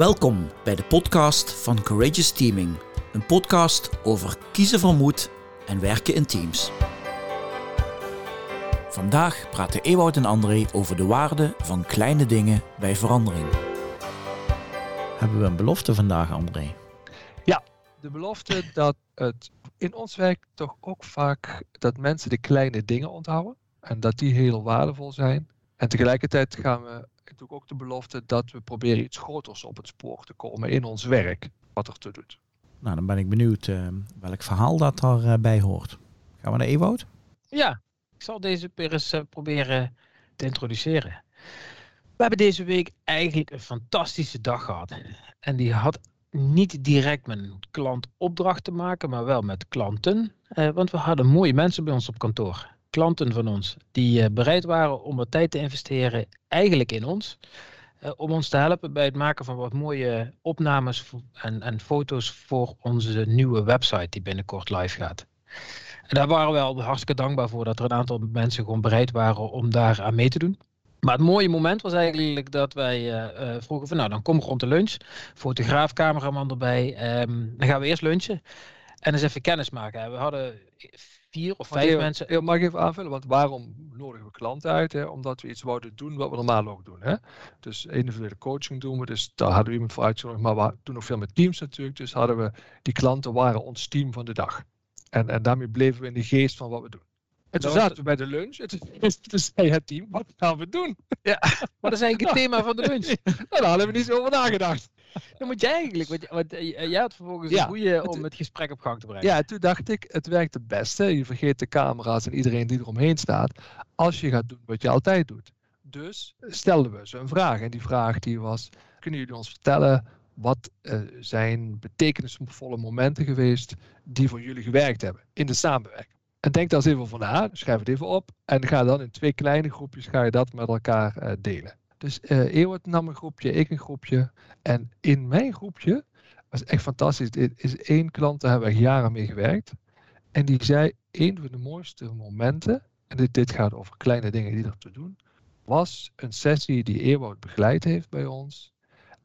Welkom bij de podcast van Courageous Teaming. Een podcast over kiezen van moed en werken in teams. Vandaag praten Ewout en André over de waarde van kleine dingen bij verandering. Hebben we een belofte vandaag, André? Ja, de belofte dat het in ons werk toch ook vaak dat mensen de kleine dingen onthouden en dat die heel waardevol zijn. En tegelijkertijd gaan we natuurlijk ook de belofte dat we proberen iets groters op het spoor te komen in ons werk, wat er te doet. Nou, dan ben ik benieuwd uh, welk verhaal dat erbij uh, hoort. Gaan we naar Ewout? Ja, ik zal deze weer eens uh, proberen te introduceren. We hebben deze week eigenlijk een fantastische dag gehad. En die had niet direct met een klantopdracht te maken, maar wel met klanten. Uh, want we hadden mooie mensen bij ons op kantoor. Klanten van ons die uh, bereid waren om wat tijd te investeren, eigenlijk in ons. Uh, om ons te helpen bij het maken van wat mooie opnames en, en foto's voor onze nieuwe website die binnenkort live gaat. En daar waren we al hartstikke dankbaar voor dat er een aantal mensen gewoon bereid waren om daar aan mee te doen. Maar het mooie moment was eigenlijk dat wij uh, vroegen van nou dan kom rond de lunch. Fotograaf, cameraman erbij. Um, dan gaan we eerst lunchen. En eens even kennis maken. We hadden vier of vijf even, mensen. Mag ik even aanvullen? Want waarom nodigen we klanten uit? Hè? Omdat we iets wouden doen wat we normaal ook doen. Hè? Dus individuele coaching doen we. Dus daar hadden we iemand voor uitgenodigd. Maar we doen ook veel met teams natuurlijk. Dus hadden we die klanten waren ons team van de dag. En, en daarmee bleven we in de geest van wat we doen. En toen zaten we bij de lunch. En toen zei het team, wat gaan we doen? Ja, maar dat is eigenlijk het thema van de lunch. nou, daar hadden we niet zo over nagedacht. Dan moet jij eigenlijk, want, want jij had vervolgens ja, een goede om het gesprek op gang te brengen. Ja, toen dacht ik, het werkt het beste. Je vergeet de camera's en iedereen die eromheen staat. Als je gaat doen wat je altijd doet. Dus stelden we ze een vraag. En die vraag die was, kunnen jullie ons vertellen wat uh, zijn betekenisvolle momenten geweest die voor jullie gewerkt hebben in de samenwerking? En denk daar eens even over na, schrijf het even op en ga dan in twee kleine groepjes ga je dat met elkaar uh, delen. Dus uh, Eeuwert nam een groepje, ik een groepje. En in mijn groepje, was echt fantastisch, dit is één klant, daar hebben we jaren mee gewerkt. En die zei, een van de mooiste momenten, en dit, gaat over kleine dingen die er te doen, was een sessie die Ewout begeleid heeft bij ons.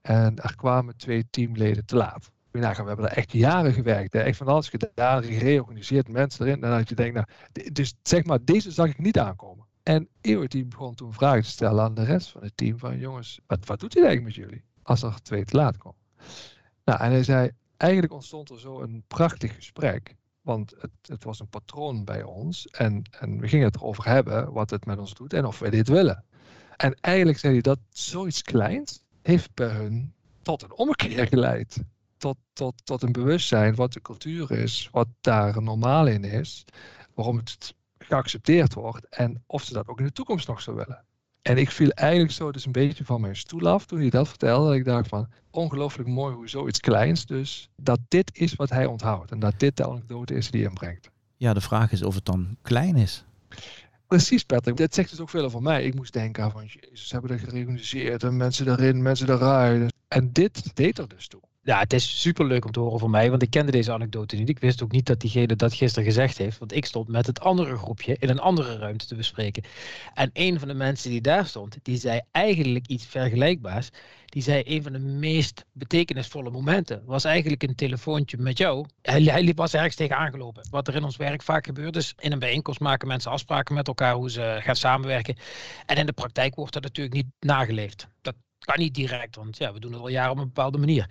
En er kwamen twee teamleden te laat. We hebben daar echt jaren gewerkt. Hè? Echt van alles gedaan, gereorganiseerd, mensen erin. En dat je denkt, nou, dus zeg maar, deze zag ik niet aankomen. En Eeuwert die begon toen vragen te stellen aan de rest van het team. Van jongens, wat, wat doet hij eigenlijk met jullie? Als er twee te laat komen. Nou, en hij zei, eigenlijk ontstond er zo een prachtig gesprek. Want het, het was een patroon bij ons. En, en we gingen het erover hebben wat het met ons doet en of wij dit willen. En eigenlijk zei hij dat zoiets kleins heeft bij hun tot een ommekeer geleid. Tot, tot, tot een bewustzijn wat de cultuur is, wat daar normaal in is, waarom het geaccepteerd wordt en of ze dat ook in de toekomst nog zo willen. En ik viel eigenlijk zo dus een beetje van mijn stoel af toen hij dat vertelde. Dat ik dacht van, ongelooflijk mooi hoe zoiets kleins dus, dat dit is wat hij onthoudt. En dat dit de anekdote is die hem brengt. Ja, de vraag is of het dan klein is. Precies, Patrick. Dat zegt dus ook veel over mij. Ik moest denken aan van, jezus, hebben er gereorganiseerd en mensen erin, mensen eruit. En dit deed er dus toe. Ja, het is super leuk om te horen voor mij, want ik kende deze anekdote niet. Ik wist ook niet dat diegene dat gisteren gezegd heeft, want ik stond met het andere groepje in een andere ruimte te bespreken. En een van de mensen die daar stond, die zei eigenlijk iets vergelijkbaars. Die zei een van de meest betekenisvolle momenten was eigenlijk een telefoontje met jou. Hij, hij was ergens tegen aangelopen. Wat er in ons werk vaak gebeurt is, in een bijeenkomst maken mensen afspraken met elkaar hoe ze gaan samenwerken. En in de praktijk wordt dat natuurlijk niet nageleefd. Dat kan niet direct, want ja, we doen het al jaren op een bepaalde manier.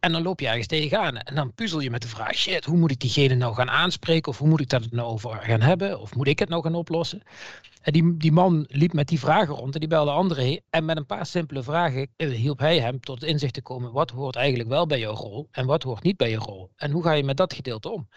En dan loop je ergens tegenaan. En dan puzzel je met de vraag: shit, hoe moet ik diegene nou gaan aanspreken? Of hoe moet ik dat nou over gaan hebben? Of moet ik het nou gaan oplossen? En die, die man liep met die vragen rond en die belde anderen. En met een paar simpele vragen hielp hij hem tot inzicht te komen: wat hoort eigenlijk wel bij jouw rol en wat hoort niet bij je rol? En hoe ga je met dat gedeelte om?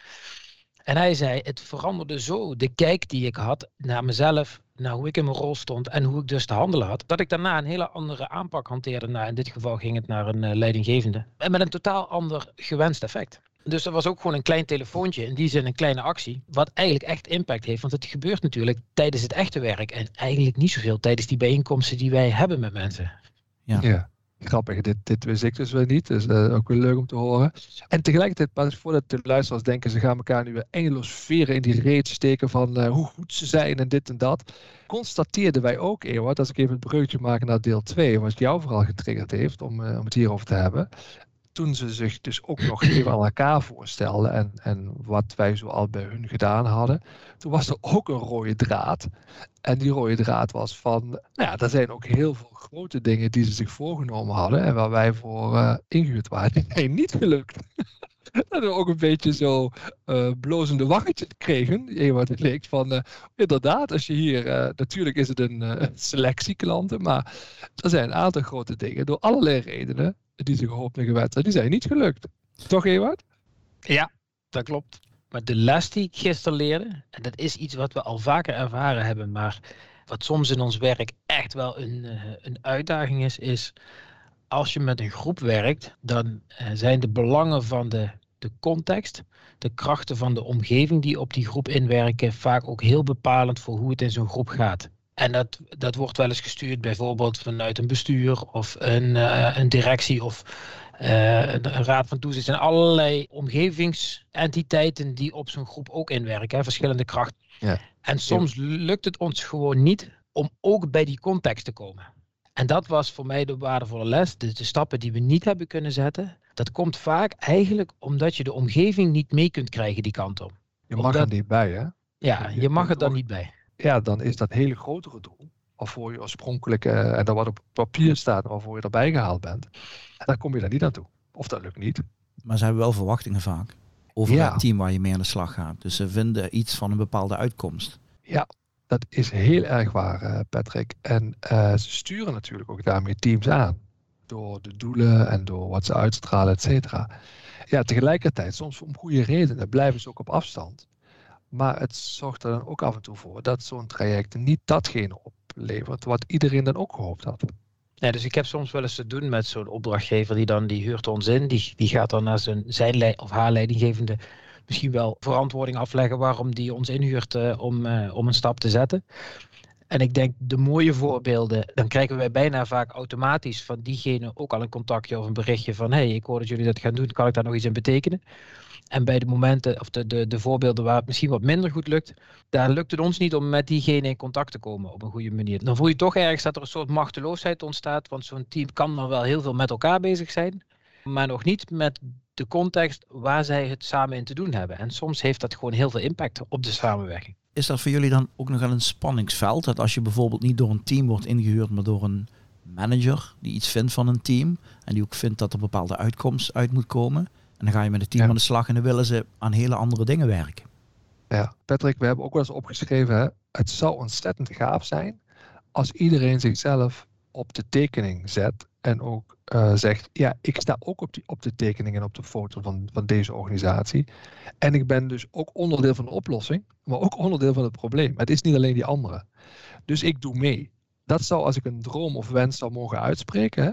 En hij zei: het veranderde zo de kijk die ik had naar mezelf, naar hoe ik in mijn rol stond en hoe ik dus te handelen had, dat ik daarna een hele andere aanpak hanteerde. Nou, in dit geval ging het naar een uh, leidinggevende. En met een totaal ander gewenst effect. Dus dat was ook gewoon een klein telefoontje, in die zin een kleine actie, wat eigenlijk echt impact heeft. Want het gebeurt natuurlijk tijdens het echte werk en eigenlijk niet zoveel tijdens die bijeenkomsten die wij hebben met mensen. Ja. ja. Grappig, dit, dit wist ik dus weer niet. Dus uh, ook weer leuk om te horen. En tegelijkertijd, voordat de luisteraars denken, ze gaan elkaar nu weer eindeloos veren in die reet steken van uh, hoe goed ze zijn en dit en dat. Constateerden wij ook, Ewart, als ik even het breukje maak naar deel 2, wat jou vooral getriggerd heeft om, uh, om het hierover te hebben toen ze zich dus ook nog even aan elkaar voorstelden en, en wat wij zo al bij hun gedaan hadden, toen was er ook een rode draad. En die rode draad was van, nou ja, er zijn ook heel veel grote dingen die ze zich voorgenomen hadden en waar wij voor uh, ingehuurd waren. Nee, niet gelukt. dat we ook een beetje zo uh, blozende waggetjes kregen. wat het leek van, uh, inderdaad, als je hier, natuurlijk is het een selectie klanten, maar er zijn een aantal grote dingen door allerlei redenen die ze gehoopt en gewet die zijn niet gelukt. Toch, Ewart? Ja, dat klopt. Maar de les die ik gisteren leerde, en dat is iets wat we al vaker ervaren hebben, maar wat soms in ons werk echt wel een, uh, een uitdaging is, is als je met een groep werkt, dan uh, zijn de belangen van de, de context, de krachten van de omgeving die op die groep inwerken, vaak ook heel bepalend voor hoe het in zo'n groep gaat. En dat, dat wordt wel eens gestuurd bijvoorbeeld vanuit een bestuur of een, uh, een directie of uh, een, raad van toezicht. En allerlei omgevingsentiteiten die op zo'n groep ook inwerken, hè, verschillende krachten. Ja. En soms lukt het ons gewoon niet om ook bij die context te komen. En dat was voor mij de waardevolle les. De stappen die we niet hebben kunnen zetten, dat komt vaak eigenlijk omdat je de omgeving niet mee kunt krijgen die kant op. Je mag er niet bij, hè? Ja, je mag er dan niet bij ja, dan is dat hele grotere doel, waarvoor je oorspronkelijk, uh, en dan wat op papier staat, waarvoor je erbij gehaald bent, en dan kom je daar niet naartoe. Of dat lukt niet. Maar ze hebben wel verwachtingen vaak over het team waar je mee aan de slag gaat. Dus ze vinden iets van een bepaalde uitkomst. Ja, dat is heel erg waar, uh, Patrick. En uh, ze sturen natuurlijk ook daarmee teams aan. Door de doelen en door wat ze uitstralen, et cetera. Ja, tegelijkertijd, soms om goede redenen, blijven ze ook op afstand. Maar het zorgt er dan ook af en toe voor dat zo'n traject niet datgene oplevert wat iedereen dan ook gehoopt had. Ja, dus ik heb soms wel eens te doen met zo'n opdrachtgever die dan, die huurt ons in, die, die gaat dan naar zijn, zijn of haar leidinggevende misschien wel verantwoording afleggen waarom die ons inhuurt uh, om, uh, om een stap te zetten. En ik denk de mooie voorbeelden, dan krijgen wij bijna vaak automatisch van diegene ook al een contactje of een berichtje van hey, ik hoor dat jullie dat gaan doen, kan ik daar nog iets in betekenen? En bij de momenten, of de, de, de voorbeelden waar het misschien wat minder goed lukt, daar lukt het ons niet om met diegene in contact te komen op een goede manier. Dan voel je toch ergens dat er een soort machteloosheid ontstaat, want zo'n team kan dan wel heel veel met elkaar bezig zijn, maar nog niet met de context waar zij het samen in te doen hebben. En soms heeft dat gewoon heel veel impact op de samenwerking. Is dat voor jullie dan ook nog wel een spanningsveld? Dat als je bijvoorbeeld niet door een team wordt ingehuurd, maar door een manager die iets vindt van een team en die ook vindt dat er bepaalde uitkomst uit moet komen, en dan ga je met het team aan de slag en dan willen ze aan hele andere dingen werken. Ja, Patrick, we hebben ook wel eens opgeschreven, hè? het zou ontzettend gaaf zijn als iedereen zichzelf op de tekening zet en ook uh, zegt, ja, ik sta ook op, die, op de tekening en op de foto van, van deze organisatie. En ik ben dus ook onderdeel van de oplossing, maar ook onderdeel van het probleem. Het is niet alleen die andere. Dus ik doe mee. Dat zou, als ik een droom of wens zou mogen uitspreken, hè,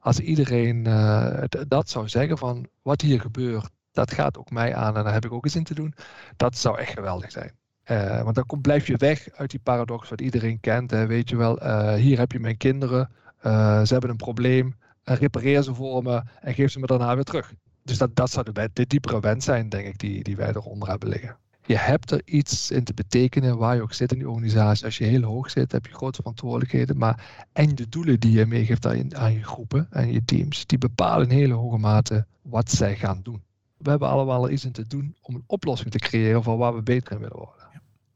als iedereen uh, dat zou zeggen van wat hier gebeurt, dat gaat ook mij aan en daar heb ik ook eens in te doen, dat zou echt geweldig zijn. Uh, want dan kom, blijf je weg uit die paradox wat iedereen kent. Hè, weet je wel, uh, hier heb je mijn kinderen, ze hebben een probleem, repareer ze voor me en geef ze me daarna weer terug. Dus dat, dat zou de, de diepere wens zijn, denk ik, die, die wij eronder hebben liggen je hebt er iets in te betekenen waar je ook zit in die organisatie. Als je heel hoog zit, heb je grote verantwoordelijkheden. Maar en de doelen die je meegeeft aan je groepen en je teams, die bepalen in hele hoge mate wat zij gaan doen. We hebben allemaal iets in te doen om een oplossing te creëren van waar we beter in willen worden.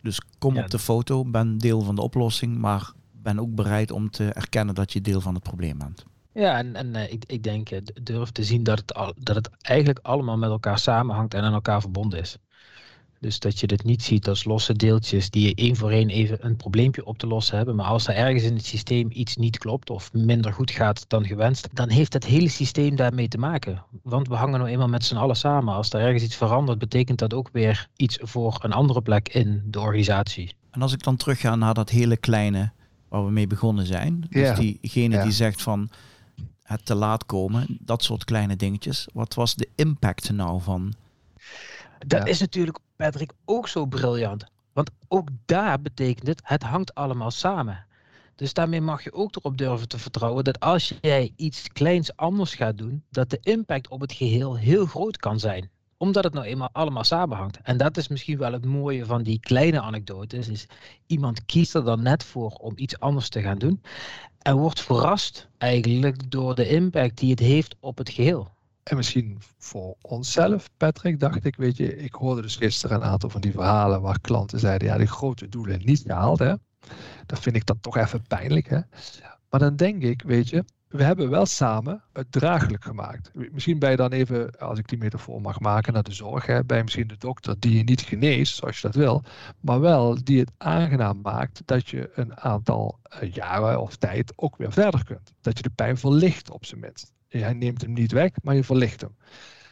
Dus kom op de foto, ben deel van de oplossing, maar ben ook bereid om te erkennen dat je deel van het probleem bent. Ja, en, en uh, ik, ik denk, uh, durf te zien dat het, al, dat het eigenlijk allemaal met elkaar samenhangt en aan elkaar verbonden is. Dus dat je het niet ziet als losse deeltjes die je één voor één even een probleempje op te lossen hebben. Maar als er ergens in het systeem iets niet klopt of minder goed gaat dan gewenst, dan heeft het hele systeem daarmee te maken. Want we hangen nou eenmaal met z'n allen samen. Als er ergens iets verandert, betekent dat ook weer iets voor een andere plek in de organisatie. En als ik dan terugga naar dat hele kleine waar we mee begonnen zijn. Dus diegene die zegt van het te laat komen, dat soort kleine dingetjes. Wat was de impact nou van dat is natuurlijk, Patrick, ook zo briljant. Want ook daar betekent het, het hangt allemaal samen. Dus daarmee mag je ook erop durven te vertrouwen dat als jij iets kleins anders gaat doen, dat de impact op het geheel heel groot kan zijn omdat het nou eenmaal allemaal samenhangt. En dat is misschien wel het mooie van die kleine anekdotes. Is iemand kiest er dan net voor om iets anders te gaan doen. En wordt verrast eigenlijk door de impact die het heeft op het geheel. En misschien voor onszelf, Patrick, dacht ik, weet je, ik hoorde dus gisteren een aantal van die verhalen waar klanten zeiden, ja, die grote doelen niet gehaald, hè. Dat vind ik dan toch even pijnlijk, hè. Maar dan denk ik, weet je, we hebben wel samen het draaglijk gemaakt. Misschien ben je dan even, als ik die metafoor mag maken, naar de zorg. Hè, bij misschien de dokter die je niet geneest, zoals je dat wil, maar wel die het aangenaam maakt dat je een aantal eh, jaren of tijd ook weer verder kunt. Dat je de pijn verlicht op zijn minst. Hij neemt hem niet weg, maar je verlicht hem.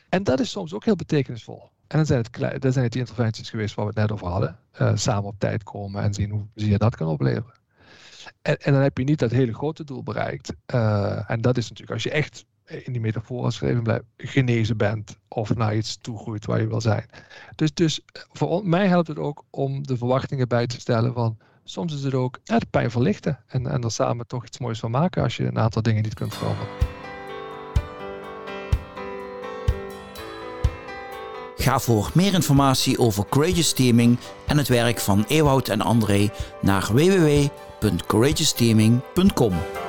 En dat is soms ook heel betekenisvol. En dan zijn het, dan zijn het die interventies geweest waar we het net over hadden. Uh, samen op tijd komen en zien hoe je dat kan opleveren. En, en, dan heb je niet dat hele grote doel bereikt. Uh, en dat is natuurlijk als je echt in die metafoor geschreven blijft, genezen bent of naar iets toegroeit waar je wil zijn. Dus, dus voor mij helpt het ook om de verwachtingen bij te stellen van soms is het ook de pijn verlichten en, en er samen toch iets moois van maken als je een aantal dingen niet kunt veranderen. Ga voor meer informatie over Courageous Teaming en het werk van Ewout en André naar www www.courageousteaming.com.